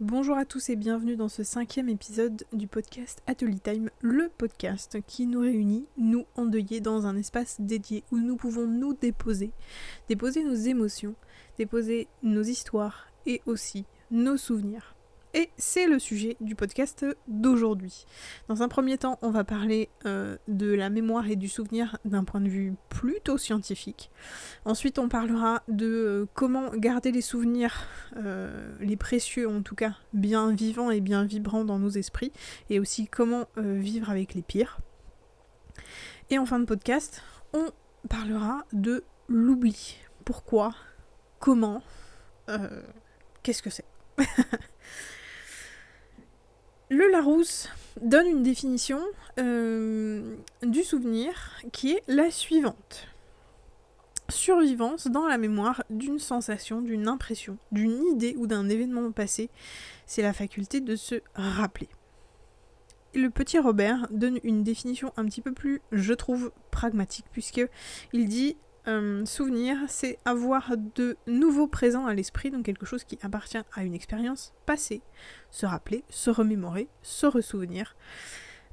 Bonjour à tous et bienvenue dans ce cinquième épisode du podcast Atelier Time, le podcast qui nous réunit, nous endeuillés, dans un espace dédié où nous pouvons nous déposer, déposer nos émotions, déposer nos histoires et aussi nos souvenirs. Et c'est le sujet du podcast d'aujourd'hui. Dans un premier temps, on va parler euh, de la mémoire et du souvenir d'un point de vue plutôt scientifique. Ensuite, on parlera de euh, comment garder les souvenirs, euh, les précieux en tout cas, bien vivants et bien vibrants dans nos esprits, et aussi comment vivre avec les pires. Et en fin de podcast, on parlera de l'oubli. Pourquoi? Comment? Qu'est-ce que c'est? Le Larousse donne une définition euh, du souvenir qui est la suivante. Survivance dans la mémoire d'une sensation, d'une impression, d'une idée ou d'un événement passé, c'est la faculté de se rappeler. le petit Robert donne une définition un petit peu plus, je trouve, pragmatique, puisque il dit euh, souvenir, c'est avoir de nouveaux présents à l'esprit, donc quelque chose qui appartient à une expérience passée. Se rappeler, se remémorer, se ressouvenir,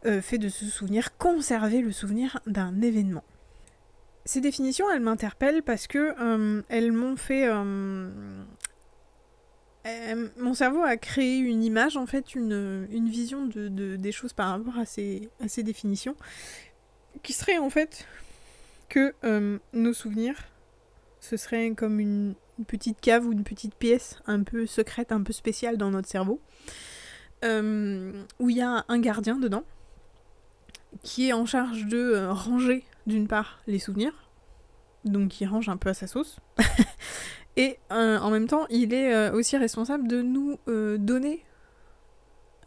euh, fait de ce souvenir conserver le souvenir d'un événement. Ces définitions, elles m'interpellent parce que euh, elles m'ont fait. mon cerveau a créé une image, en fait, une, vision de, des choses par rapport à ces, à ces définitions, qui serait en fait que euh, nos souvenirs, ce serait comme une, petite cave ou une petite pièce un peu secrète, un peu spéciale dans notre cerveau, euh, où il y a un gardien dedans, qui est en charge de euh, ranger d'une part les souvenirs, donc il range un peu à sa sauce, et en même temps il est aussi responsable de nous donner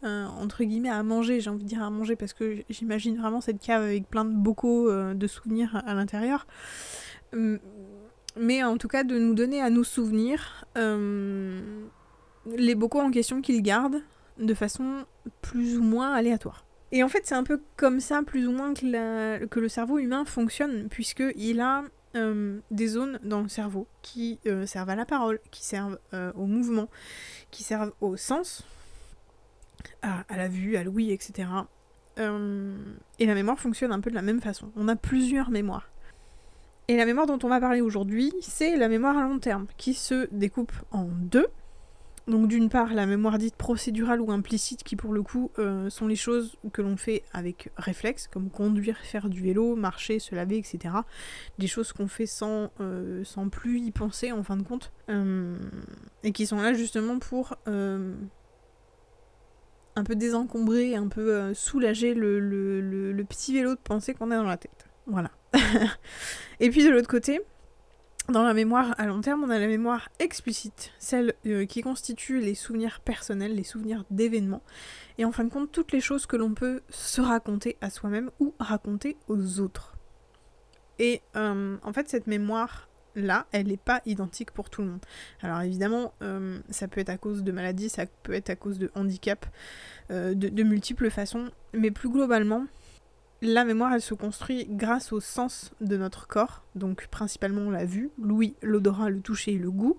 entre guillemets à manger, j'ai envie de dire à manger parce que j'imagine vraiment cette cave avec plein de bocaux euh, de souvenirs à, l'intérieur. Hum, mais en tout cas de nous donner à nous souvenir euh, les bocaux en question qu'il garde de façon plus ou moins aléatoire. Et en fait c'est un peu comme ça plus ou moins que, que le cerveau humain fonctionne puisqu'il a euh, des zones dans le cerveau qui servent à la parole, qui servent au mouvement, qui servent au sens, à, la vue, à l'ouïe, etc. Euh, et la mémoire fonctionne un peu de la même façon. On a plusieurs mémoires. Et la mémoire dont on va parler aujourd'hui, c'est la mémoire à long terme, qui se découpe en deux. Donc d'une part, la mémoire dite procédurale ou implicite, qui pour le coup euh, sont les choses que l'on fait avec réflexe, comme conduire, faire du vélo, marcher, se laver, etc. Des choses qu'on fait sans, euh, sans plus y penser en fin de compte. et qui sont là justement pour un peu désencombré, un peu euh, soulager le, petit vélo de pensée qu'on a dans la tête. Voilà. et puis de l'autre côté, dans la mémoire à long terme, on a la mémoire explicite, celle euh, qui constitue les souvenirs personnels, les souvenirs d'événements, et en fin de compte, toutes les choses que l'on peut se raconter à soi-même ou raconter aux autres. Et euh, en fait, cette mémoire là, elle n'est pas identique pour tout le monde. Alors évidemment, euh, ça peut être à cause de maladies, ça peut être à cause de handicap, euh, de, multiples façons, mais plus globalement, la mémoire, elle se construit grâce au sens de notre corps, donc principalement la vue, l'ouïe, l'odorat, le toucher et le goût,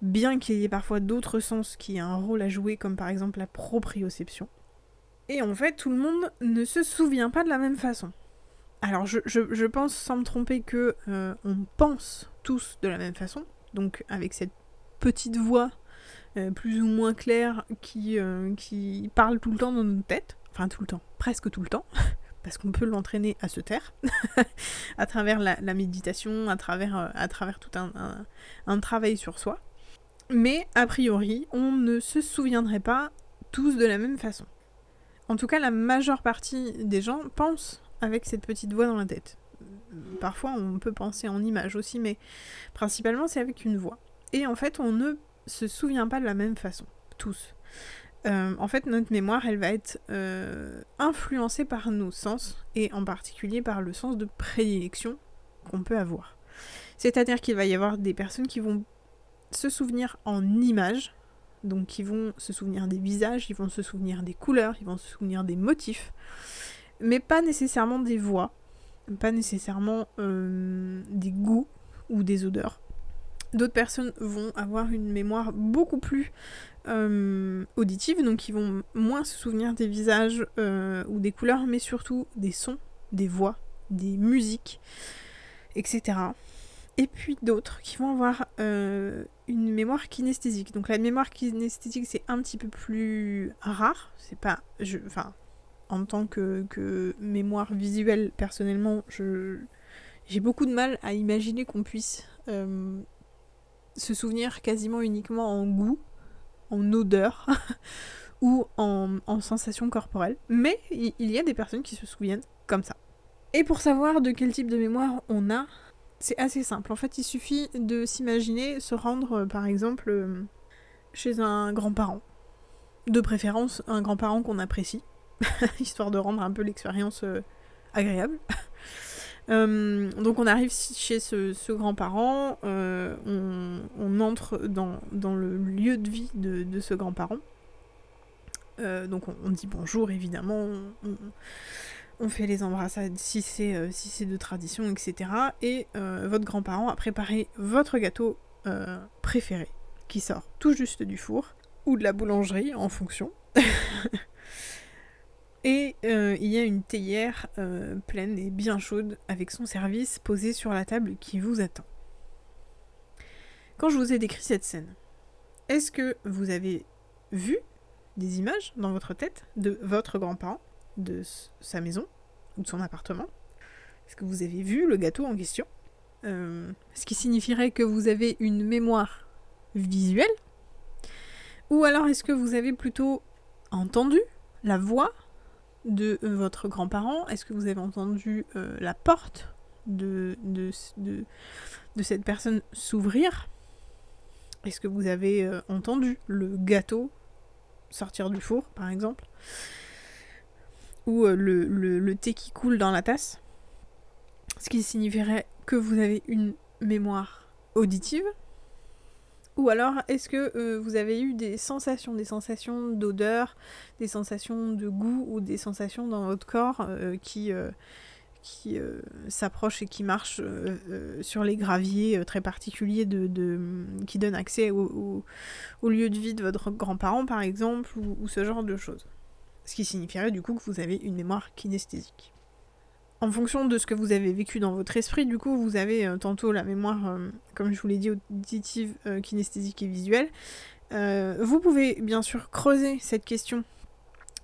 bien qu'il y ait parfois d'autres sens qui aient un rôle à jouer, comme par exemple la proprioception. Et en fait, tout le monde ne se souvient pas de la même façon. Alors je, pense sans me tromper que euh, on pense tous de la même façon, donc avec cette petite voix euh, plus ou moins claire qui, euh, qui parle tout le temps dans notre tête, enfin tout le temps, presque tout le temps, parce qu'on peut l'entraîner à se taire, à travers la, méditation, à travers, à travers tout un, un travail sur soi. Mais a priori, on ne se souviendrait pas tous de la même façon. En tout cas, la majeure partie des gens pensent avec cette petite voix dans la tête. Parfois, on peut penser en image aussi, mais principalement, c'est avec une voix. Et en fait, on ne se souvient pas de la même façon, tous. Euh, en fait, notre mémoire, elle va être euh, influencée par nos sens, et en particulier par le sens de prédilection qu'on peut avoir. C'est-à-dire qu'il va y avoir des personnes qui vont se souvenir en images, donc qui vont se souvenir des visages, ils vont se souvenir des couleurs, ils vont se souvenir des motifs, mais pas nécessairement des voix, pas nécessairement euh, des goûts ou des odeurs. D'autres personnes vont avoir une mémoire beaucoup plus euh, auditive, donc ils vont moins se souvenir des visages euh, ou des couleurs, mais surtout des sons, des voix, des musiques, etc. Et puis d'autres qui vont avoir une mémoire kinesthésique. Donc la mémoire kinesthésique c'est un petit peu plus rare. C'est pas, enfin, en tant que, mémoire visuelle personnellement, j'ai beaucoup de mal à imaginer qu'on puisse se souvenir quasiment uniquement en goût, en odeur ou en, en sensation corporelle. Mais il y a des personnes qui se souviennent comme ça. Et pour savoir de quel type de mémoire on a, c'est assez simple. En fait, il suffit de s'imaginer se rendre, euh, par exemple, euh, chez un grand-parent. De préférence, un grand-parent qu'on apprécie, histoire de rendre un peu l'expérience euh, agréable. Euh, donc on arrive chez ce, grand-parent, euh, on, entre dans, le lieu de vie de, ce grand-parent. Donc on, dit bonjour évidemment, on, fait les embrassades si c'est si de tradition, etc. Et votre grand-parent a préparé votre gâteau préféré, qui sort tout juste du four, ou de la boulangerie en fonction. Et euh, il y a une théière euh, pleine et bien chaude avec son service posé sur la table qui vous attend. Quand je vous ai décrit cette scène, est-ce que vous avez vu des images dans votre tête de votre grand-parent, de sa maison ou de son appartement? Est-ce que vous avez vu le gâteau en question? Euh, Ce qui signifierait que vous avez une mémoire visuelle? Ou alors est-ce que vous avez plutôt entendu la voix de euh, votre grand-parent Est-ce que vous avez entendu euh, la porte de, cette personne s'ouvrir? Est-ce que vous avez euh, entendu le gâteau sortir du four, par exemple? Ou le, le thé qui coule dans la tasse? Ce qui signifierait que vous avez une mémoire auditive? Ou alors, est-ce que euh, vous avez eu des sensations, des sensations d'odeur, des sensations de goût ou des sensations dans votre corps euh, qui, euh, qui s'approchent et qui marchent sur les graviers très particuliers qui donnent accès au, lieu de vie de votre grand-parent, par exemple, ou ce genre de choses? Ce qui signifierait du coup que vous avez une mémoire kinesthésique en fonction de ce que vous avez vécu dans votre esprit, du coup, vous avez euh, tantôt la mémoire, euh, comme je vous l'ai dit, auditive, euh, kinesthésique et visuelle. vous pouvez bien sûr creuser cette question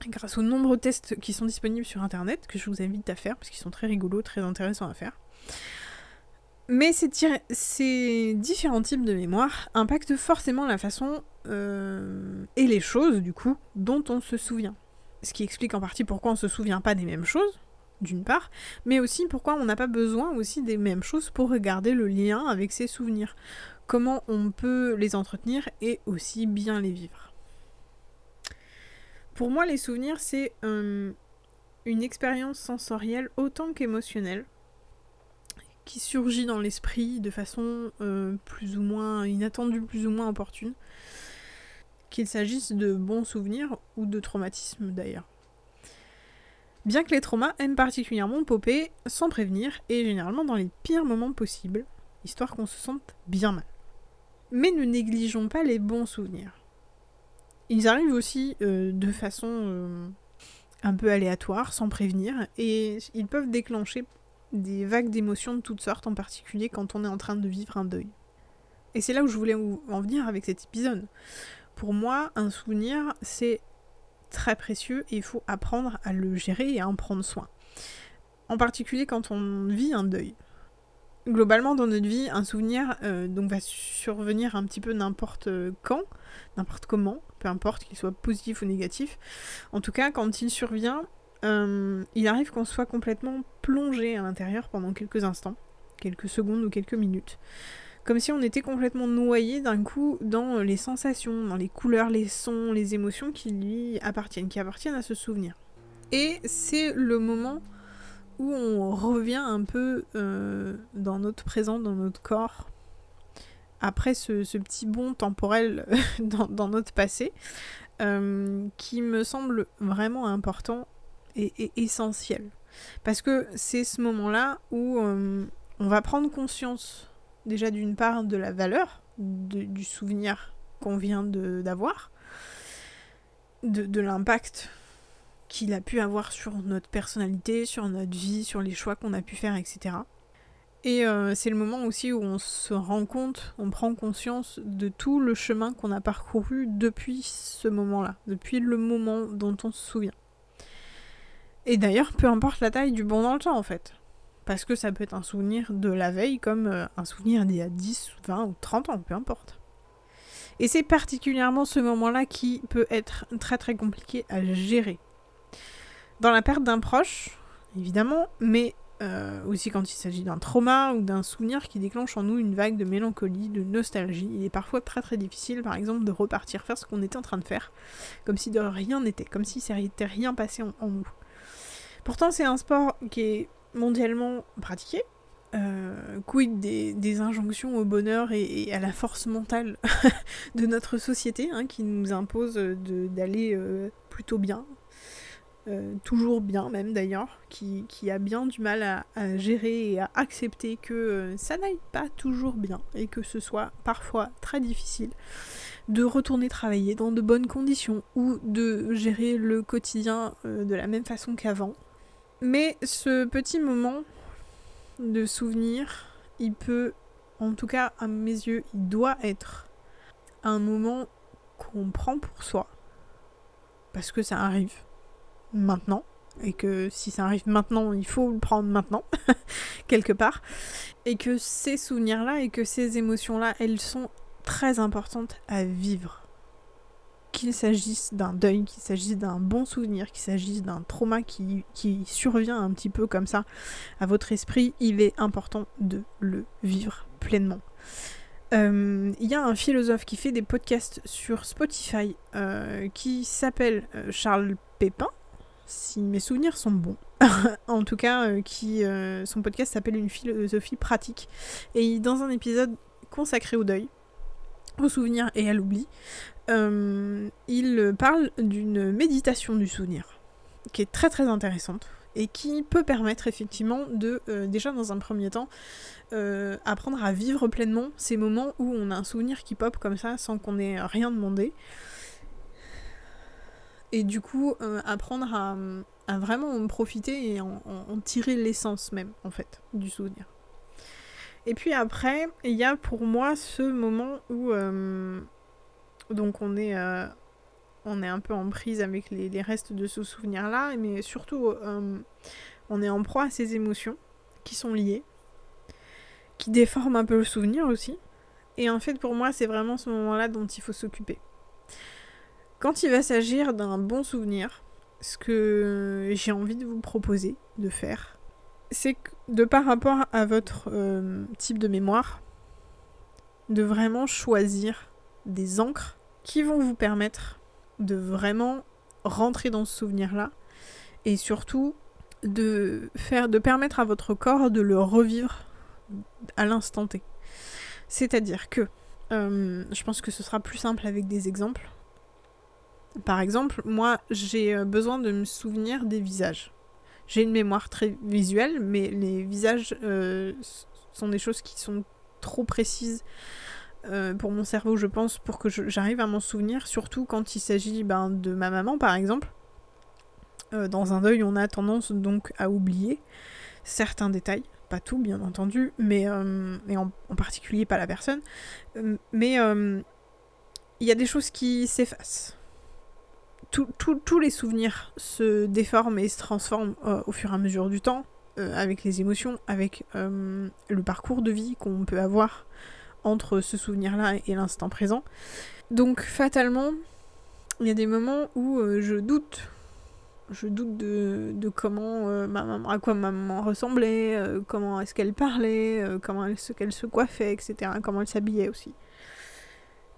grâce aux nombreux tests qui sont disponibles sur internet, que je vous invite à faire, parce qu'ils sont très rigolos, très intéressants à faire. Mais ces, ces différents types de mémoire impactent forcément la façon et les choses, du coup, dont on se souvient. Ce qui explique en partie pourquoi on ne se souvient pas des mêmes choses, d'une part, mais aussi pourquoi on n'a pas besoin aussi des mêmes choses pour regarder le lien avec ses souvenirs. Comment on peut les entretenir et aussi bien les vivre. Pour moi, les souvenirs, c'est euh, une expérience sensorielle autant qu'émotionnelle qui surgit dans l'esprit de façon euh, plus ou moins inattendue, plus ou moins opportune. Qu'il s'agisse de bons souvenirs ou de traumatismes d'ailleurs. Bien que les traumas aiment particulièrement popper sans prévenir et généralement dans les pires moments possibles, histoire qu'on se sente bien mal. Mais ne négligeons pas les bons souvenirs. Ils arrivent aussi euh, de façon euh, un peu aléatoire, sans prévenir, et ils peuvent déclencher des vagues d'émotions de toutes sortes, en particulier quand on est en train de vivre un deuil. Et c'est là où je voulais en venir avec cet épisode. Pour moi, un souvenir, c'est très précieux et il faut apprendre à le gérer et à en prendre soin. En particulier quand on vit un deuil. Globalement, dans notre vie, un souvenir euh, donc va survenir un petit peu n'importe quand, n'importe comment, peu importe qu'il soit positif ou négatif. En tout cas, quand il survient, euh, il arrive qu'on soit complètement plongé à l'intérieur pendant quelques instants, quelques secondes ou quelques minutes comme si on était complètement noyé d'un coup dans les sensations, dans les couleurs, les sons, les émotions qui lui appartiennent, qui appartiennent à ce souvenir. Et c'est le moment où on revient un peu euh, dans notre présent, dans notre corps, après ce, petit bond temporel dans, notre passé, euh, qui me semble vraiment important et, essentiel. Parce que c'est ce moment-là où euh, on va prendre conscience déjà d'une part de la valeur du souvenir qu'on vient d'avoir, de, de l'impact qu'il a pu avoir sur notre personnalité, sur notre vie, sur les choix qu'on a pu faire, etc. Et euh, c'est le moment aussi où on se rend compte, on prend conscience de tout le chemin qu'on a parcouru depuis ce moment-là, depuis le moment dont on se souvient. Et d'ailleurs, peu importe la taille du bon dans le temps en fait. Parce que ça peut être un souvenir de la veille comme euh, un souvenir d'il y a 10, 20 ou 30 ans, peu importe. Et c'est particulièrement ce moment-là qui peut être très très compliqué à gérer. Dans la perte d'un proche, évidemment, mais euh, aussi quand il s'agit d'un trauma ou d'un souvenir qui déclenche en nous une vague de mélancolie, de nostalgie. Il est parfois très très difficile, par exemple, de repartir faire ce qu'on était en train de faire, comme si de rien n'était, comme si ça n'était rien passé en, nous. Pourtant, c'est un sport qui est mondialement pratiqué. Euh, quid des, injonctions au bonheur et, à la force mentale de notre société hein, qui nous impose d'aller euh, plutôt bien, euh, toujours bien même d'ailleurs, qui, a bien du mal à, gérer et à accepter que ça n'aille pas toujours bien et que ce soit parfois très difficile de retourner travailler dans de bonnes conditions ou de gérer le quotidien de la même façon qu'avant. Mais ce petit moment de souvenir, il peut, en tout cas à mes yeux, il doit être un moment qu'on prend pour soi. Parce que ça arrive maintenant. Et que si ça arrive maintenant, il faut le prendre maintenant, quelque part. Et que ces souvenirs-là et que ces émotions-là, elles sont très importantes à vivre. Qu'il s'agisse d'un deuil, qu'il s'agisse d'un bon souvenir, qu'il s'agisse d'un trauma qui, survient un petit peu comme ça à votre esprit, il est important de le vivre pleinement. Euh, il y a un philosophe qui fait des podcasts sur Spotify euh, qui s'appelle euh, Charles Pépin, si mes souvenirs sont bons. en tout cas, qui, son podcast s'appelle Une philosophie pratique. Et dans un épisode consacré au deuil, au souvenir et à l'oubli, euh, il parle d'une méditation du souvenir, qui est très très intéressante et qui peut permettre effectivement de, déjà dans un premier temps, apprendre à vivre pleinement ces moments où on a un souvenir qui pop comme ça sans qu'on ait rien demandé et du coup euh, apprendre à, vraiment en profiter et en, tirer l'essence même en fait du souvenir. Et puis après, il y a pour moi ce moment où euh, donc on est euh, on est un peu en prise avec les, restes de ce souvenir là, mais surtout on est en proie à ces émotions qui sont liées, qui déforment un peu le souvenir aussi. Et en fait pour moi c'est vraiment ce moment là dont il faut s'occuper. Quand il va s'agir d'un bon souvenir, ce que j'ai envie de vous proposer de faire, c'est de par rapport à votre euh, type de mémoire, de vraiment choisir des encres qui vont vous permettre de vraiment rentrer dans ce souvenir-là et surtout de faire de permettre à votre corps de le revivre à l'instant T. C'est-à-dire que euh, je pense que ce sera plus simple avec des exemples. Par exemple, moi, j'ai euh, besoin de me souvenir des visages. J'ai une mémoire très visuelle, mais les visages euh, sont des choses qui sont trop précises euh, pour mon cerveau, je pense, pour que j'arrive à m'en souvenir, surtout quand il s'agit ben, de ma maman, par exemple. dans un deuil, on a tendance donc à oublier certains détails, pas tout bien entendu, mais et en, en, particulier pas la personne, mais il y a des choses qui s'effacent. Tous les souvenirs se déforment et se transforment euh, au fur et à mesure du temps, euh, avec les émotions, avec euh, le parcours de vie qu'on peut avoir entre ce souvenir-là et l'instant présent. Donc fatalement, il y a des moments où je doute. Je doute de, comment ma maman, à quoi ma maman ressemblait, comment est-ce qu'elle parlait, comment est-ce qu'elle se coiffait, etc. Comment elle s'habillait aussi.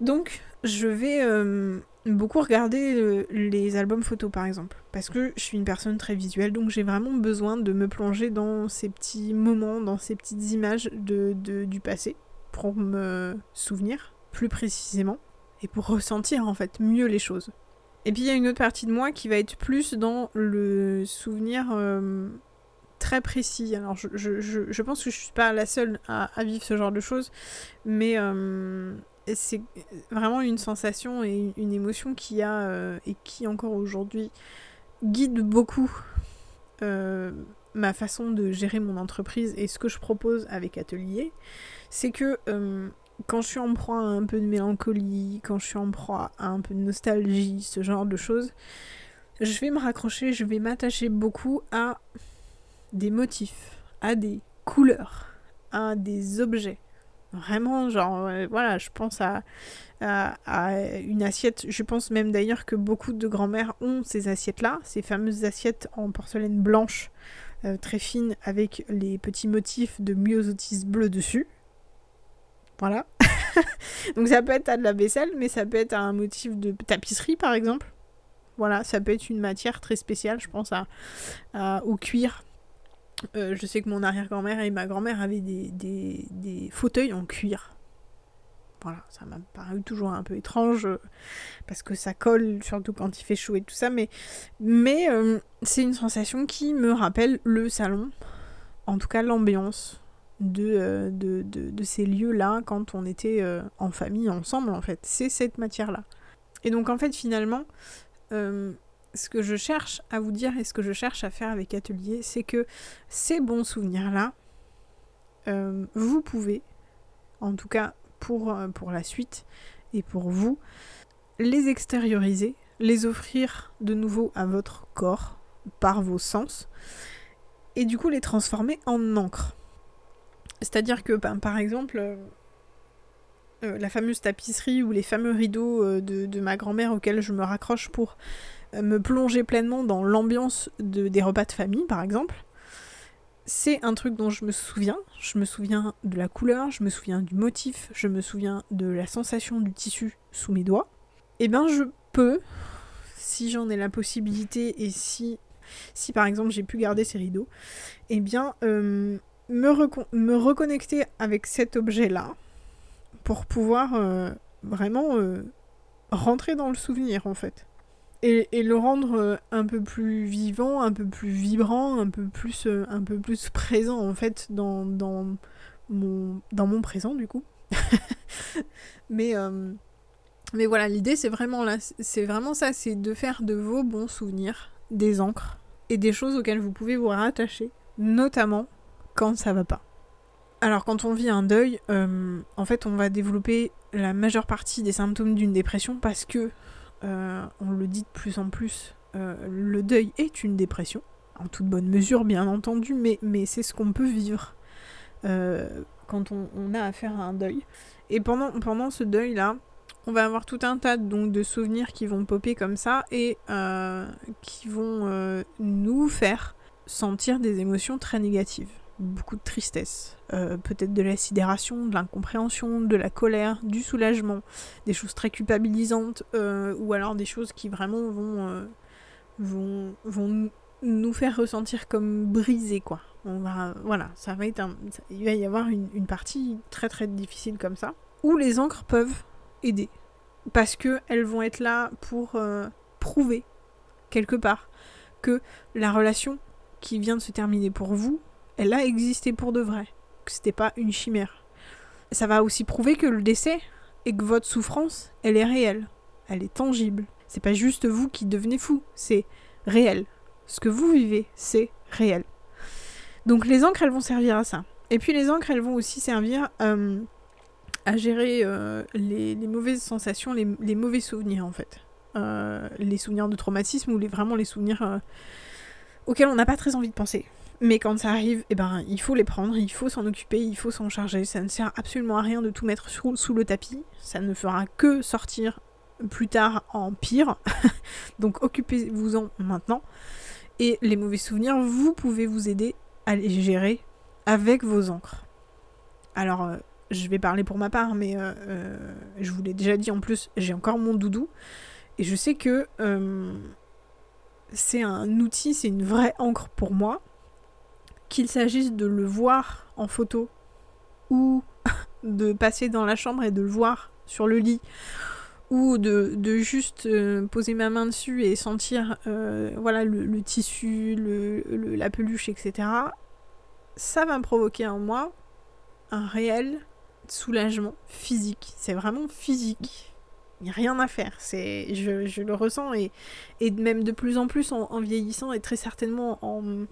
Donc, je vais euh, beaucoup regarder euh, les albums photos par exemple, parce que je suis une personne très visuelle, donc j'ai vraiment besoin de me plonger dans ces petits moments, dans ces petites images de, du passé, pour me souvenir plus précisément, et pour ressentir en fait mieux les choses. Et puis il y a une autre partie de moi qui va être plus dans le souvenir euh, très précis. Alors je, je, je, pense que je suis pas la seule à, vivre ce genre de choses, mais euh, c'est vraiment une sensation et une, émotion qui a euh, et qui encore aujourd'hui guide beaucoup ma façon de gérer mon entreprise et ce que je propose avec Atelier. C'est que quand je suis en proie à un peu de mélancolie, quand je suis en proie à un peu de nostalgie, ce genre de choses, je vais me raccrocher, je vais m'attacher beaucoup à des motifs, à des couleurs, à des objets. Vraiment, genre, voilà, je pense à, à, une assiette. Je pense même d'ailleurs que beaucoup de grand-mères ont ces assiettes-là, ces fameuses assiettes en porcelaine blanche, euh, très fine, avec les petits motifs de myosotis bleu dessus. Voilà. Donc ça peut être à de la vaisselle, mais ça peut être à un motif de tapisserie par exemple. Voilà, ça peut être une matière très spéciale, je pense à, au cuir. Euh, je sais que mon arrière-grand-mère et ma grand-mère avaient des, des, fauteuils en cuir. Voilà, ça m'a paru toujours un peu étrange euh, parce que ça colle, surtout quand il fait chaud et tout ça, mais, mais euh, c'est une sensation qui me rappelle le salon, en tout cas l'ambiance euh, de, de, ces lieux-là quand on était euh, en famille ensemble, en fait. C'est cette matière-là. Et donc, en fait, finalement, euh, ce que je cherche à vous dire et ce que je cherche à faire avec Atelier, c'est que ces bons souvenirs-là, vous pouvez, en tout cas pour, pour la suite et pour vous, les extérioriser, les offrir de nouveau à votre corps par vos sens, et du coup les transformer en encre. C'est-à-dire que, ben, par exemple, euh, euh, la fameuse tapisserie ou les fameux rideaux euh, de, ma grand-mère auxquels je me raccroche pour me plonger pleinement dans l'ambiance de, des repas de famille, par exemple, c'est un truc dont je me souviens. Je me souviens de la couleur, je me souviens du motif, je me souviens de la sensation du tissu sous mes doigts. Et eh ben je peux, si j'en ai la possibilité et si, si par exemple j'ai pu garder ces rideaux, et eh bien me, reconnecter avec cet objet-là pour pouvoir euh, vraiment euh, rentrer dans le souvenir en fait. Et, le rendre euh, un peu plus vivant, un peu plus vibrant, un peu plus, un peu plus présent en fait dans, dans, mon, dans mon présent du coup. mais, mais voilà, l'idée c'est vraiment, c'est vraiment ça, c'est de faire de vos bons souvenirs des encres et des choses auxquelles vous pouvez vous rattacher, notamment quand ça va pas. Alors quand on vit un deuil, euh, en fait on va développer la majeure partie des symptômes d'une dépression parce que, euh, on le dit de plus en plus, euh, le deuil est une dépression, en toute bonne mesure bien entendu, mais, mais c'est ce qu'on peut vivre quand on, a affaire à un deuil. Et pendant, pendant ce deuil-là, on va avoir tout un tas donc, de souvenirs qui vont popper comme ça et qui vont nous faire sentir des émotions très négatives beaucoup de tristesse, euh, peut-être de la sidération, de l'incompréhension, de la colère, du soulagement, des choses très culpabilisantes, euh, ou alors des choses qui vraiment vont, euh, vont, vont nous faire ressentir comme brisés, quoi. On va, voilà, ça va être il va y avoir une, une, partie très très difficile comme ça, où les encres peuvent aider, parce que elles vont être là pour prouver quelque part que la relation qui vient de se terminer pour vous elle a existé pour de vrai, que c'était pas une chimère. Ça va aussi prouver que le décès et que votre souffrance, elle est réelle, elle est tangible. C'est pas juste vous qui devenez fou, c'est réel. Ce que vous vivez, c'est réel. Donc les encres, elles vont servir à ça. Et puis les encres, elles vont aussi servir euh, à gérer euh, les, mauvaises sensations, les, mauvais souvenirs en fait. Euh, les souvenirs de traumatisme ou les, vraiment les souvenirs auxquels on n'a pas très envie de penser. Mais quand ça arrive, eh ben, il faut les prendre, il faut s'en occuper, il faut s'en charger. Ça ne sert absolument à rien de tout mettre sous, le tapis. Ça ne fera que sortir plus tard en pire. Donc occupez-vous-en maintenant. Et les mauvais souvenirs, vous pouvez vous aider à les gérer avec vos encres. Alors, euh, je vais parler pour ma part, mais euh, euh, je vous l'ai déjà dit en plus, j'ai encore mon doudou. Et je sais que c'est un outil, c'est une vraie encre pour moi qu'il s'agisse de le voir en photo ou de passer dans la chambre et de le voir sur le lit ou de, juste euh, poser ma main dessus et sentir euh, voilà, le, tissu, la peluche, etc., ça va provoquer en moi un réel soulagement physique. C'est vraiment physique. Il n'y a rien à faire. C'est, je, le ressens et même de plus en plus en, vieillissant et très certainement en,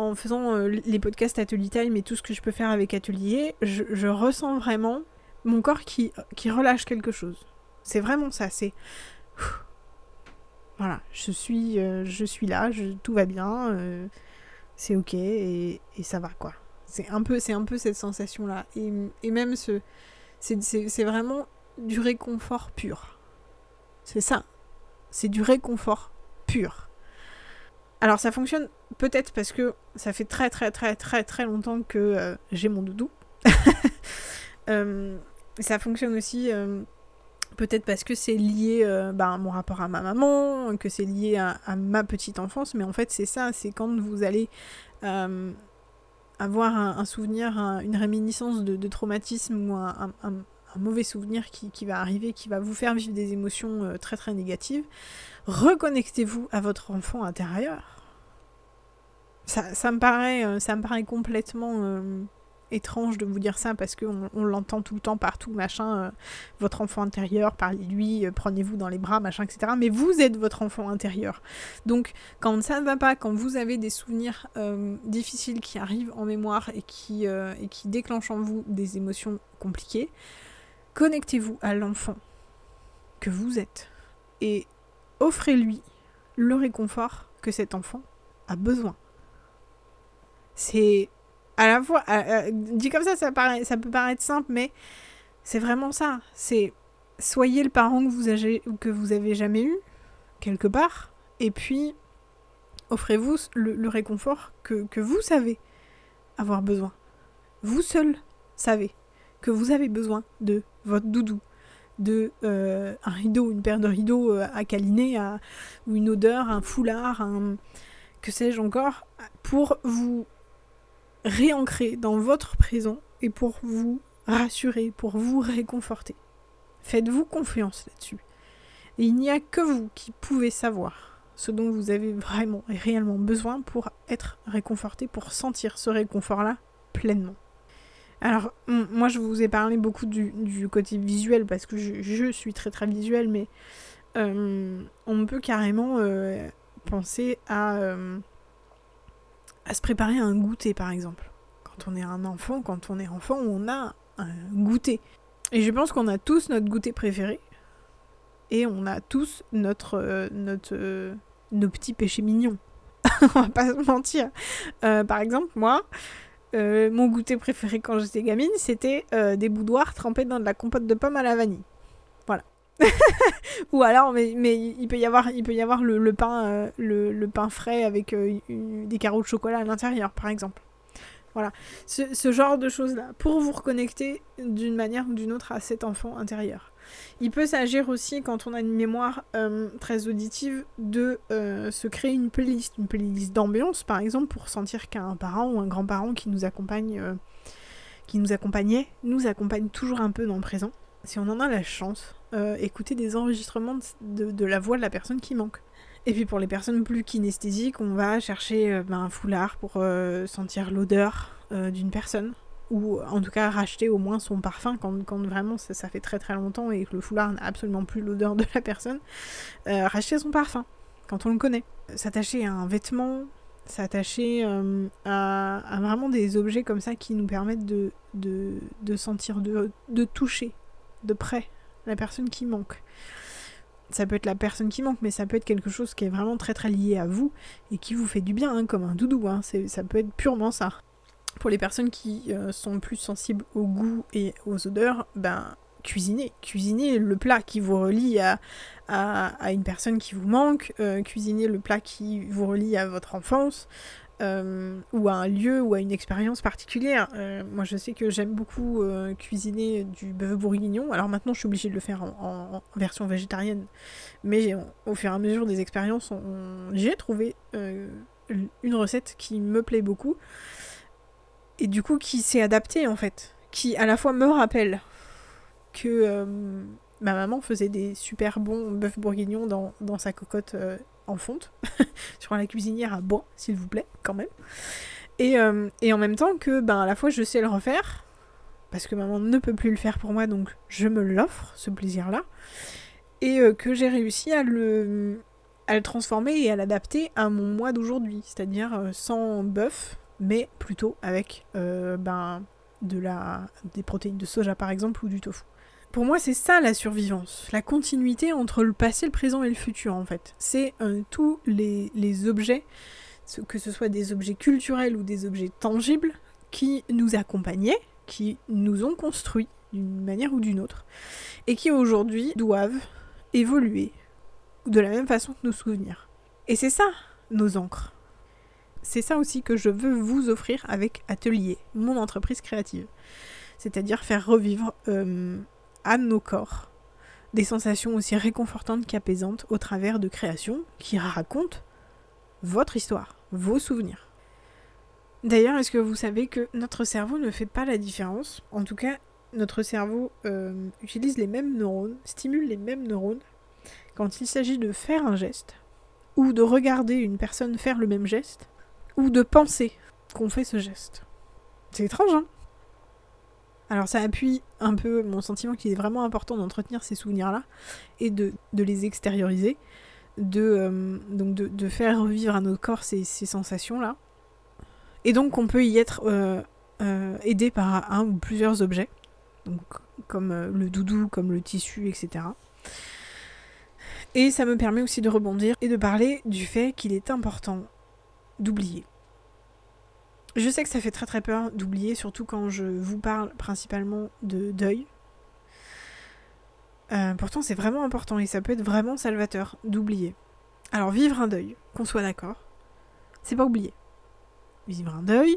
en faisant euh, les podcasts Atelier Time et tout ce que je peux faire avec Atelier, je, ressens vraiment mon corps qui, qui relâche quelque chose. C'est vraiment ça, c'est... Voilà, je suis, euh, je suis là, tout va bien, euh, c'est ok et, ça va quoi. C'est un peu, c'est un peu cette sensation là. Et, et même ce, c'est vraiment du réconfort pur. C'est ça. C'est du réconfort pur. Alors ça fonctionne peut-être parce que ça fait très très très très très longtemps que euh, j'ai mon doudou. ça fonctionne aussi Peut-être parce que c'est lié euh, à mon rapport à ma maman, que c'est lié à, ma petite enfance, mais en fait c'est ça, c'est quand vous allez euh, avoir un, souvenir, une réminiscence de, traumatisme ou un, mauvais souvenir qui, va arriver, qui va vous faire vivre des émotions euh, très très négatives, reconnectez-vous à votre enfant intérieur. Ça, ça, me, paraît, paraît complètement étrange de vous dire ça parce qu'on on, l'entend tout le temps partout, machin, euh, votre enfant intérieur, parlez-lui, euh, prenez-vous dans les bras, machin, etc. Mais vous êtes votre enfant intérieur. Donc quand ça ne va pas, quand vous avez des souvenirs euh, difficiles qui arrivent en mémoire et qui déclenchent en vous des émotions compliquées, connectez-vous à l'enfant que vous êtes et offrez-lui le réconfort que cet enfant a besoin. C'est à la fois, dit comme ça, ça, peut paraître simple, mais c'est vraiment ça. C'est soyez le parent que vous, avez, que vous avez jamais eu, quelque part, et puis offrez-vous le, réconfort que, que, vous savez avoir besoin. Vous seul savez que vous avez besoin de votre doudou, de euh, un rideau, une paire de rideaux euh, à câliner, ou une odeur, un foulard, un que sais-je encore, pour vous réancrer dans votre présent et pour vous rassurer, pour vous réconforter. Faites-vous confiance là-dessus. Et il n'y a que vous qui pouvez savoir ce dont vous avez vraiment et réellement besoin pour être réconforté, pour sentir ce réconfort-là pleinement. Alors, moi je vous ai parlé beaucoup du, côté visuel parce que je, suis très très visuel, mais euh, on peut carrément euh, penser à, euh, à se préparer un goûter par exemple. Quand on est un enfant, quand on est enfant, on a un goûter. Et je pense qu'on a tous notre goûter préféré. Et on a tous notre, notre, nos petits péchés mignons. on va pas se mentir. Par exemple, moi, mon goûter préféré quand j'étais gamine, c'était des boudoirs trempés dans de la compote de pommes à la vanille. Ou alors, mais, il peut y avoir, il peut y avoir le, pain, euh, le, pain frais avec euh, des carreaux de chocolat à l'intérieur, par exemple. Voilà, ce, genre de choses-là, pour vous reconnecter d'une manière ou d'une autre à cet enfant intérieur. Il peut s'agir aussi, quand on a une mémoire euh, très auditive, de se créer une playlist, une playlist d'ambiance, par exemple, pour sentir qu'un parent ou un grand-parent qui nous accompagne, qui nous accompagnait, nous accompagne toujours un peu dans le présent. Si on en a la chance, euh, écouter des enregistrements de, la voix de la personne qui manque. Et puis pour les personnes plus kinesthésiques, on va chercher euh, ben, un foulard pour euh, sentir l'odeur d'une personne. Ou en tout cas racheter au moins son parfum quand, vraiment ça, fait très très longtemps et que le foulard n'a absolument plus l'odeur de la personne. racheter son parfum quand on le connaît. S'attacher à un vêtement, s'attacher à, vraiment des objets comme ça qui nous permettent de, de sentir, de, de toucher de près la personne qui manque. Ça peut être la personne qui manque, mais ça peut être quelque chose qui est vraiment très très lié à vous et qui vous fait du bien, hein, comme un doudou. Hein. Ça peut être purement ça. Pour les personnes qui euh, sont plus sensibles au goût et aux odeurs, ben cuisiner. Cuisiner le plat qui vous relie à, à, une personne qui vous manque, euh, cuisiner le plat qui vous relie à votre enfance, euh, ou à un lieu ou à une expérience particulière. Euh, moi, je sais que j'aime beaucoup cuisiner du bœuf bourguignon. Alors maintenant, je suis obligée de le faire en, version végétarienne. Mais au fur et à mesure des expériences, j'ai trouvé une recette qui me plaît beaucoup. Et du coup, qui s'est adaptée en fait. Qui à la fois me rappelle que Ma maman faisait des super bons bœufs bourguignons dans, dans sa cocotte euh, en fonte, sur la cuisinière à bois, s'il vous plaît, quand même. Et, euh, et, en même temps que, ben, à la fois, je sais le refaire, parce que maman ne peut plus le faire pour moi, donc je me l'offre, ce plaisir-là, et euh, que j'ai réussi à le, à le transformer et à l'adapter à mon moi d'aujourd'hui, c'est-à-dire sans bœuf, mais plutôt avec ben, de la, des protéines de soja par exemple ou du tofu. Pour moi, c'est ça la survivance, la continuité entre le passé, le présent et le futur en fait. C'est euh, tous les, les objets, que ce soit des objets culturels ou des objets tangibles, qui nous accompagnaient, qui nous ont construits d'une manière ou d'une autre, et qui aujourd'hui doivent évoluer de la même façon que nos souvenirs. Et c'est ça, nos encres. C'est ça aussi que je veux vous offrir avec Atelier, mon entreprise créative. C'est-à-dire faire revivre euh, à nos corps des sensations aussi réconfortantes qu'apaisantes au travers de créations qui racontent votre histoire, vos souvenirs. D'ailleurs, est-ce que vous savez que notre cerveau ne fait pas la différence? En tout cas, notre cerveau euh, utilise les mêmes neurones, stimule les mêmes neurones quand il s'agit de faire un geste, ou de regarder une personne faire le même geste, de penser qu'on fait ce geste. C'est étrange, hein alors ça appuie un peu mon sentiment qu'il est vraiment important d'entretenir ces souvenirs-là et de, les extérioriser, de, euh, faire revivre à notre corps ces, sensations-là. Et donc on peut y être euh, euh, aidé par un ou plusieurs objets, comme le doudou, comme le tissu, etc. Et ça me permet aussi de rebondir et de parler du fait qu'il est important d'oublier. Je sais que ça fait très très peur d'oublier, surtout quand je vous parle principalement de deuil. Euh, pourtant, c'est vraiment important et ça peut être vraiment salvateur d'oublier. Alors, vivre un deuil, qu'on soit d'accord, c'est pas oublier. Vivre un deuil,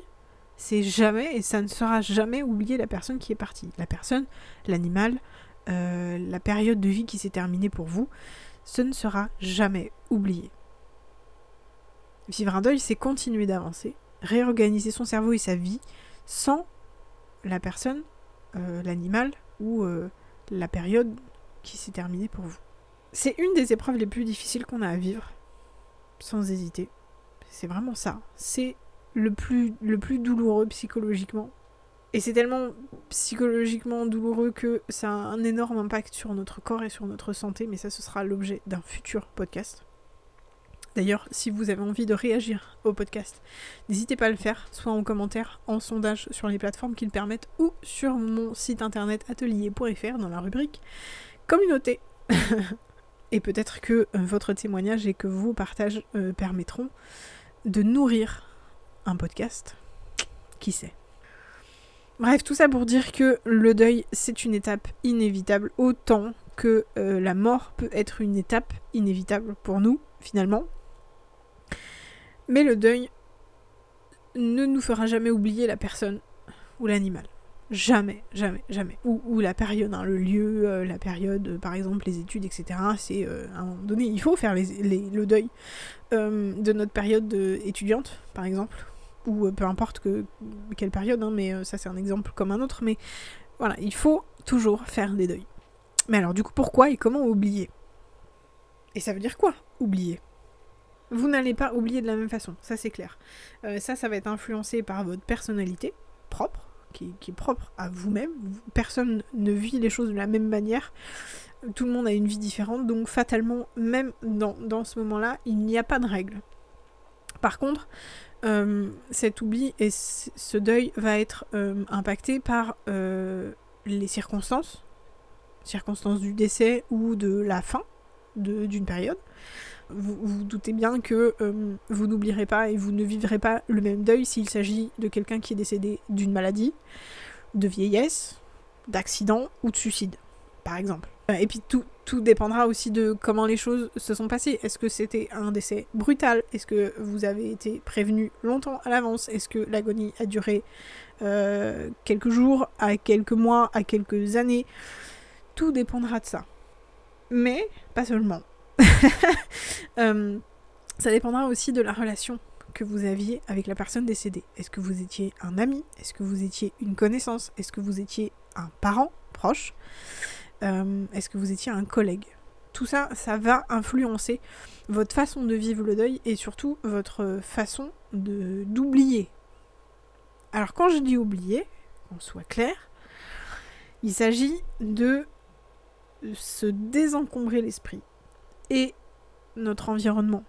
c'est jamais et ça ne sera jamais oublier la personne qui est partie. La personne, l'animal, euh, la période de vie qui s'est terminée pour vous, ce ne sera jamais oublié. Vivre un deuil, c'est continuer d'avancer, réorganiser son cerveau et sa vie sans la personne, euh, l'animal ou euh, la période qui s'est terminée pour vous. C'est une des épreuves les plus difficiles qu'on a à vivre, sans hésiter. C'est vraiment ça. C'est le plus, le plus douloureux psychologiquement. Et c'est tellement psychologiquement douloureux que ça a un énorme impact sur notre corps et sur notre santé, mais ça ce sera l'objet d'un futur podcast. D'ailleurs, si vous avez envie de réagir au podcast, n'hésitez pas à le faire, soit en commentaire, en sondage sur les plateformes qui le permettent, ou sur mon site internet atelier.fr dans la rubrique communauté. et peut-être que euh, votre témoignage et que vos partages euh, permettront de nourrir un podcast. Qui sait? Bref, tout ça pour dire que le deuil, c'est une étape inévitable, autant que euh, la mort peut être une étape inévitable pour nous, finalement, mais le deuil ne nous fera jamais oublier la personne ou l'animal. Jamais, jamais, jamais. Ou, la période, hein, le lieu, euh, la période, euh, par exemple les études, etc. C'est euh, à un moment donné, il faut faire le deuil de notre période étudiante, par exemple. Ou peu importe que, quelle période, hein, mais ça c'est un exemple comme un autre. Mais voilà, il faut toujours faire des deuils. Mais alors du coup, pourquoi et comment oublier? Et ça veut dire quoi, oublier? Vous n'allez pas oublier de la même façon, ça c'est clair. Euh, ça, ça va être influencé par votre personnalité propre, qui, est propre à vous-même. Personne ne vit les choses de la même manière. Tout le monde a une vie différente, donc fatalement, même dans, ce moment-là, il n'y a pas de règle. Par contre, euh, cet oubli et ce deuil va être euh, impacté par les circonstances, circonstances du décès ou de la fin d'une période vous, vous doutez bien que euh, vous n'oublierez pas et vous ne vivrez pas le même deuil s'il s'agit de quelqu'un qui est décédé d'une maladie, de vieillesse, d'accident ou de suicide, par exemple. Euh, et puis tout, tout dépendra aussi de comment les choses se sont passées. Est-ce que c'était un décès brutal? Est-ce que vous avez été prévenu longtemps à l'avance? Est-ce que l'agonie a duré euh, quelques jours, à quelques mois, à quelques années? Tout dépendra de ça. Mais pas seulement. Euh, ça dépendra aussi de la relation que vous aviez avec la personne décédée. Est-ce que vous étiez un ami? Est-ce que vous étiez une connaissance? Est-ce que vous étiez un parent proche? Euh, Est-ce que vous étiez un collègue? Tout ça, ça va influencer votre façon de vivre le deuil et surtout votre façon d'oublier. Alors quand je dis oublier, qu'on soit clair, il s'agit de se désencombrer l'esprit et notre environnement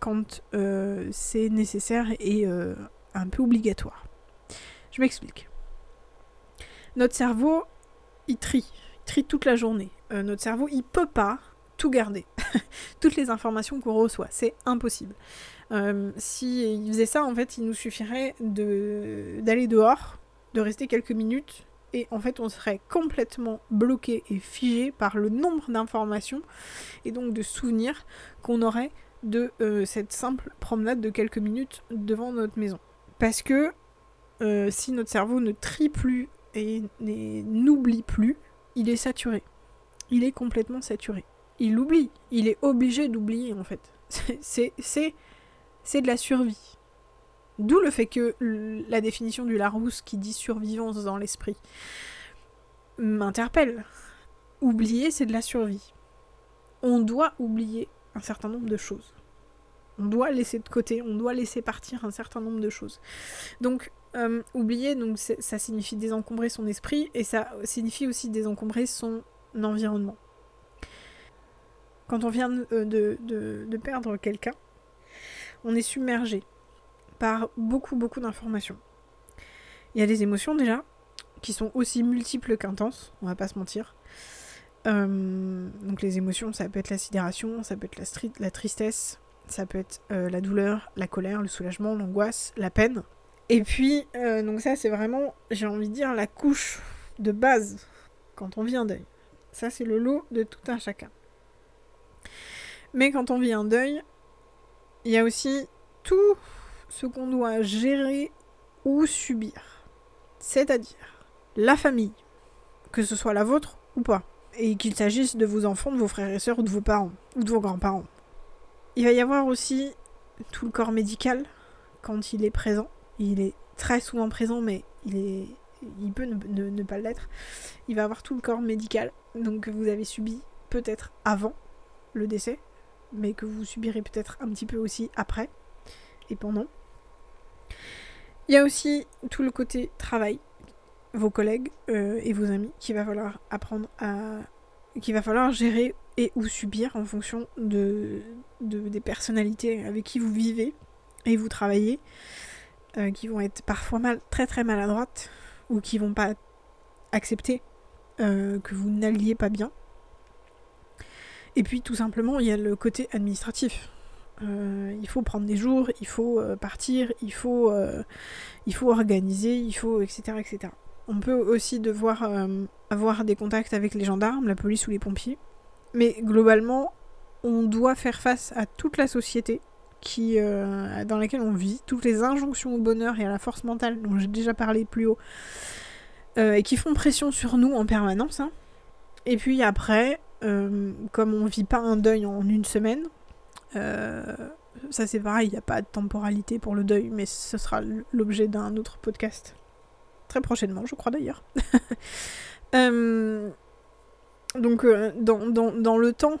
quand euh, c'est nécessaire et euh, un peu obligatoire. Je m'explique. Notre cerveau, il trie, il trie toute la journée. Euh, notre cerveau, il peut pas tout garder. Toutes les informations qu'on reçoit, c'est impossible. si il faisait ça, en fait, il nous suffirait d'aller dehors, de rester quelques minutes, et en fait, on serait complètement bloqué et figé par le nombre d'informations et donc de souvenirs qu'on aurait de euh, cette simple promenade de quelques minutes devant notre maison. Parce que euh, si notre cerveau ne trie plus et n'oublie plus, il est saturé. Il est complètement saturé. Il oublie. Il est obligé d'oublier en fait. C'est de la survie. D'où le fait que la définition du Larousse qui dit survivance dans l'esprit m'interpelle. Oublier, c'est de la survie. On doit oublier un certain nombre de choses. On doit laisser de côté, on doit laisser partir un certain nombre de choses. Donc, euh, oublier, ça signifie désencombrer son esprit et ça signifie aussi désencombrer son environnement. Quand on vient de, de perdre quelqu'un, on est submergé par beaucoup, beaucoup d'informations. Il y a des émotions déjà, qui sont aussi multiples qu'intenses, on va pas se mentir. Euh, donc les émotions, ça peut être la sidération, ça peut être la, la tristesse, ça peut être euh, la douleur, la colère, le soulagement, l'angoisse, la peine. Et puis, euh, donc ça c'est vraiment, j'ai envie de dire, la couche de base quand on vit un deuil. Ça c'est le lot de tout un chacun. Mais quand on vit un deuil, il y a aussi tout ce qu'on doit gérer ou subir. C'est-à-dire la famille, que ce soit la vôtre ou pas et qu'il s'agisse de vos enfants, de vos frères et sœurs ou de vos parents ou de vos grands-parents. Il va y avoir aussi tout le corps médical quand il est présent. Il est très souvent présent, mais il, est, il peut ne, pas l'être. Il va avoir tout le corps médical, donc que vous avez subi peut-être avant le décès, mais que vous subirez peut-être un petit peu aussi après et pendant. Il y a aussi tout le côté travail vos collègues euh, et vos amis qu'il va falloir apprendre à. qu'il va falloir gérer et ou subir en fonction de, des personnalités avec qui vous vivez et vous travaillez, euh, qui vont être parfois mal, très très maladroites ou qui vont pas accepter euh, que vous n'alliez pas bien. Et puis tout simplement, il y a le côté administratif. Il faut prendre des jours, il faut partir, il faut, il faut organiser, il faut etc. etc. On peut aussi devoir euh, avoir des contacts avec les gendarmes, la police ou les pompiers. Mais globalement, on doit faire face à toute la société qui, euh, dans laquelle on vit, toutes les injonctions au bonheur et à la force mentale dont j'ai déjà parlé plus haut, euh, et qui font pression sur nous en permanence. Hein. Et puis après, comme on vit pas un deuil en une semaine, ça c'est pareil, il n'y a pas de temporalité pour le deuil, mais ce sera l'objet d'un autre podcast très prochainement, je crois d'ailleurs. Euh, donc, euh, dans, dans, le temps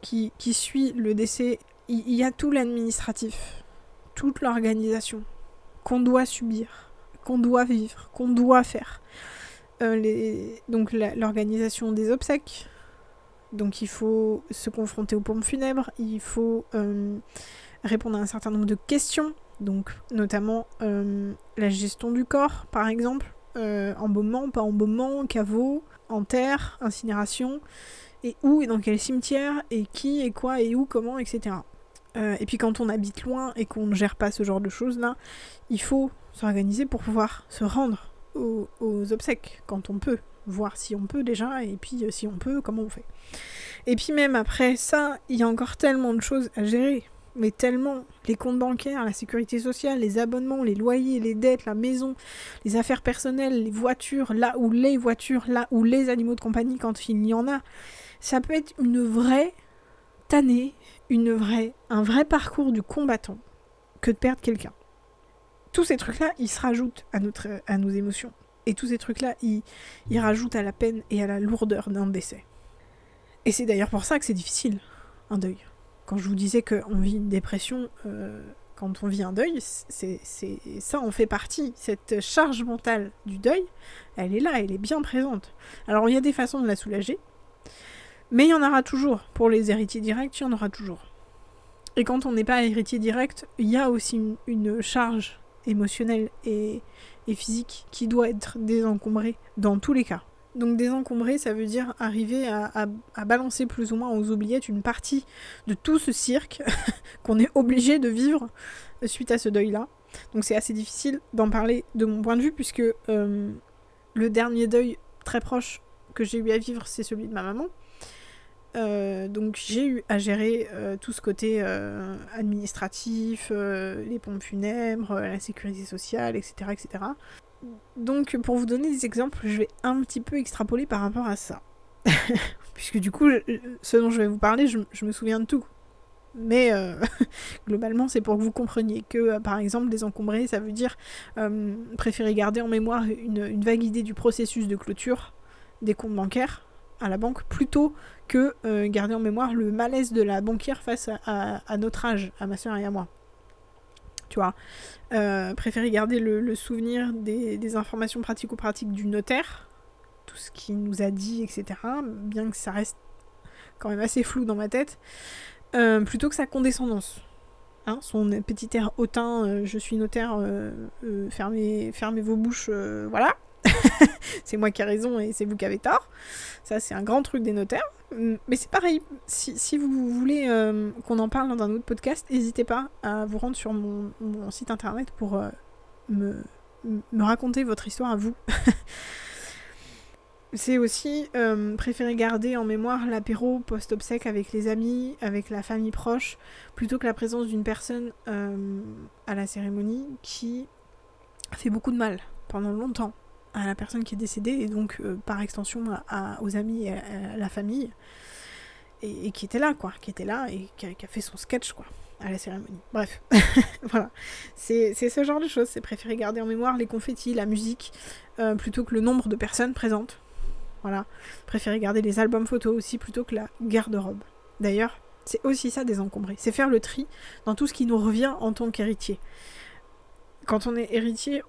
qui, qui, suit le décès, il y, a tout l'administratif, toute l'organisation qu'on doit subir, qu'on doit vivre, qu'on doit faire. Euh, les, donc, l'organisation des obsèques. Donc, il faut se confronter aux pompes funèbres, il faut répondre à un certain nombre de questions donc notamment euh, la gestion du corps par exemple, euh, embaumement, pas embaumement, caveau, enterre, incinération, et où et dans quel cimetière, et qui et quoi et où, comment, etc. Euh, et puis quand on habite loin et qu'on ne gère pas ce genre de choses là, il faut s'organiser pour pouvoir se rendre aux, obsèques quand on peut, voir si on peut déjà, et puis si on peut, comment on fait. Et puis même après ça, il y a encore tellement de choses à gérer mais tellement les comptes bancaires, la sécurité sociale, les abonnements, les loyers, les dettes, la maison, les affaires personnelles, les voitures, là où les voitures, là où les animaux de compagnie quand il y en a, ça peut être une vraie tannée, une vraie, un vrai parcours du combattant que de perdre quelqu'un. Tous ces trucs-là, ils se rajoutent à, notre, à nos émotions. Et tous ces trucs-là, ils, rajoutent à la peine et à la lourdeur d'un décès. Et c'est d'ailleurs pour ça que c'est difficile, un deuil. Quand je vous disais qu'on vit une dépression euh, quand on vit un deuil, c'est ça en fait partie. Cette charge mentale du deuil, elle est là, elle est bien présente. Alors il y a des façons de la soulager, mais il y en aura toujours. Pour les héritiers directs, il y en aura toujours. Et quand on n'est pas héritier direct, il y a aussi une, charge émotionnelle et, physique qui doit être désencombrée dans tous les cas. Donc désencombrer, ça veut dire arriver à, balancer plus ou moins aux oubliettes une partie de tout ce cirque qu'on est obligé de vivre suite à ce deuil-là. Donc c'est assez difficile d'en parler de mon point de vue puisque euh, le dernier deuil très proche que j'ai eu à vivre, c'est celui de ma maman. Euh, donc j'ai eu à gérer euh, tout ce côté euh, administratif, les pompes funèbres, la sécurité sociale, etc., etc. Donc pour vous donner des exemples, je vais un petit peu extrapoler par rapport à ça. Puisque du coup, ce dont je vais vous parler, je, me souviens de tout. Mais globalement, c'est pour que vous compreniez que, par exemple, désencombrer, ça veut dire préférer garder en mémoire une vague idée du processus de clôture des comptes bancaires à la banque plutôt que euh, garder en mémoire le malaise de la banquière face à, notre âge, à ma soeur et à moi. Tu vois, euh, préférer garder le, souvenir des, informations pratico-pratiques du notaire, tout ce qu'il nous a dit, etc., bien que ça reste quand même assez flou dans ma tête, euh, plutôt que sa condescendance. Hein, son petit air hautain, je suis notaire, fermez vos bouches, voilà. c'est moi qui ai raison et c'est vous qui avez tort. Ça, c'est un grand truc des notaires. Mais c'est pareil, si, vous voulez euh, qu'on en parle dans un autre podcast, n'hésitez pas à vous rendre sur mon, site internet pour euh, me, me, raconter votre histoire à vous. c'est aussi euh, préférer garder en mémoire l'apéro post-obsèque avec les amis, avec la famille proche, plutôt que la présence d'une personne à la cérémonie qui fait beaucoup de mal pendant longtemps à la personne qui est décédée et donc euh, par extension aux amis et à, la famille et, qui était là quoi, qui était là et qui a, fait son sketch quoi à la cérémonie. Bref, voilà, c'est ce genre de choses, c'est préférer garder en mémoire les confettis, la musique, euh, plutôt que le nombre de personnes présentes. Voilà, préférer garder les albums photos aussi plutôt que la garde-robe. D'ailleurs, c'est aussi ça désencombrer, c'est faire le tri dans tout ce qui nous revient en tant qu'héritier quand on est héritier,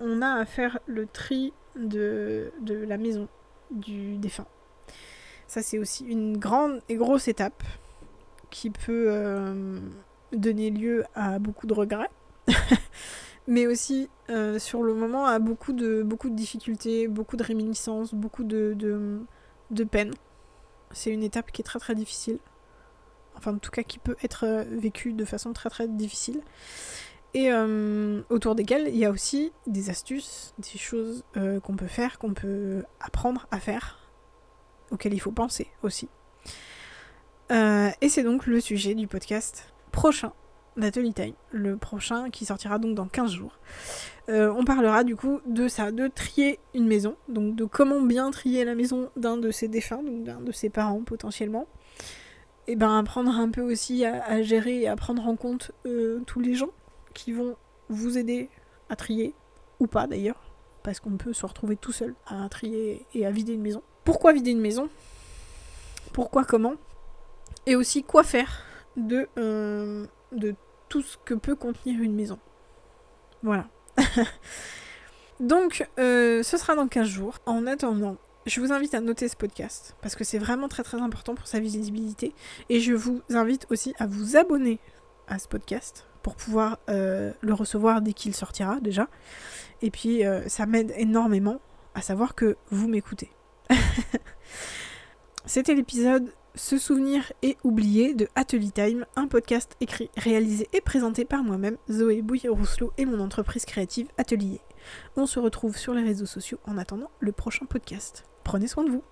on, a à faire le tri de, la maison du défunt. Ça, c'est aussi une grande et grosse étape qui peut euh, donner lieu à beaucoup de regrets, mais aussi euh, sur le moment à beaucoup de, difficultés, beaucoup de réminiscences, beaucoup de, de, de peine. C'est une étape qui est très très difficile. Enfin, en tout cas, qui peut être euh, vécue de façon très très difficile et euh, autour desquels il y a aussi des astuces, des choses euh, qu'on peut faire, qu'on peut apprendre à faire, auxquelles il faut penser aussi. Euh, et c'est donc le sujet du podcast prochain d'Atelier Time, le prochain qui sortira donc dans 15 jours. on parlera du coup de ça, de trier une maison, donc de comment bien trier la maison d'un de ses défunts, donc d'un de ses parents potentiellement. Et ben apprendre un peu aussi à, à gérer et à prendre en compte tous les gens qui vont vous aider à trier, ou pas d'ailleurs, parce qu'on peut se retrouver tout seul à trier et à vider une maison. Pourquoi vider une maison? Pourquoi comment? Et aussi quoi faire de, euh, de tout ce que peut contenir une maison? Voilà. Donc, euh, ce sera dans 15 jours. En attendant, je vous invite à noter ce podcast parce que c'est vraiment très très important pour sa visibilité. Et je vous invite aussi à vous abonner à ce podcast pour pouvoir euh, le recevoir dès qu'il sortira déjà. Et puis euh, ça m'aide énormément à savoir que vous m'écoutez. C'était l'épisode Se souvenir et oublier de Atelier Time, un podcast écrit, réalisé et présenté par moi-même, Zoé Bouillet-Rousselot et mon entreprise créative Atelier. On se retrouve sur les réseaux sociaux en attendant le prochain podcast. Prenez soin de vous.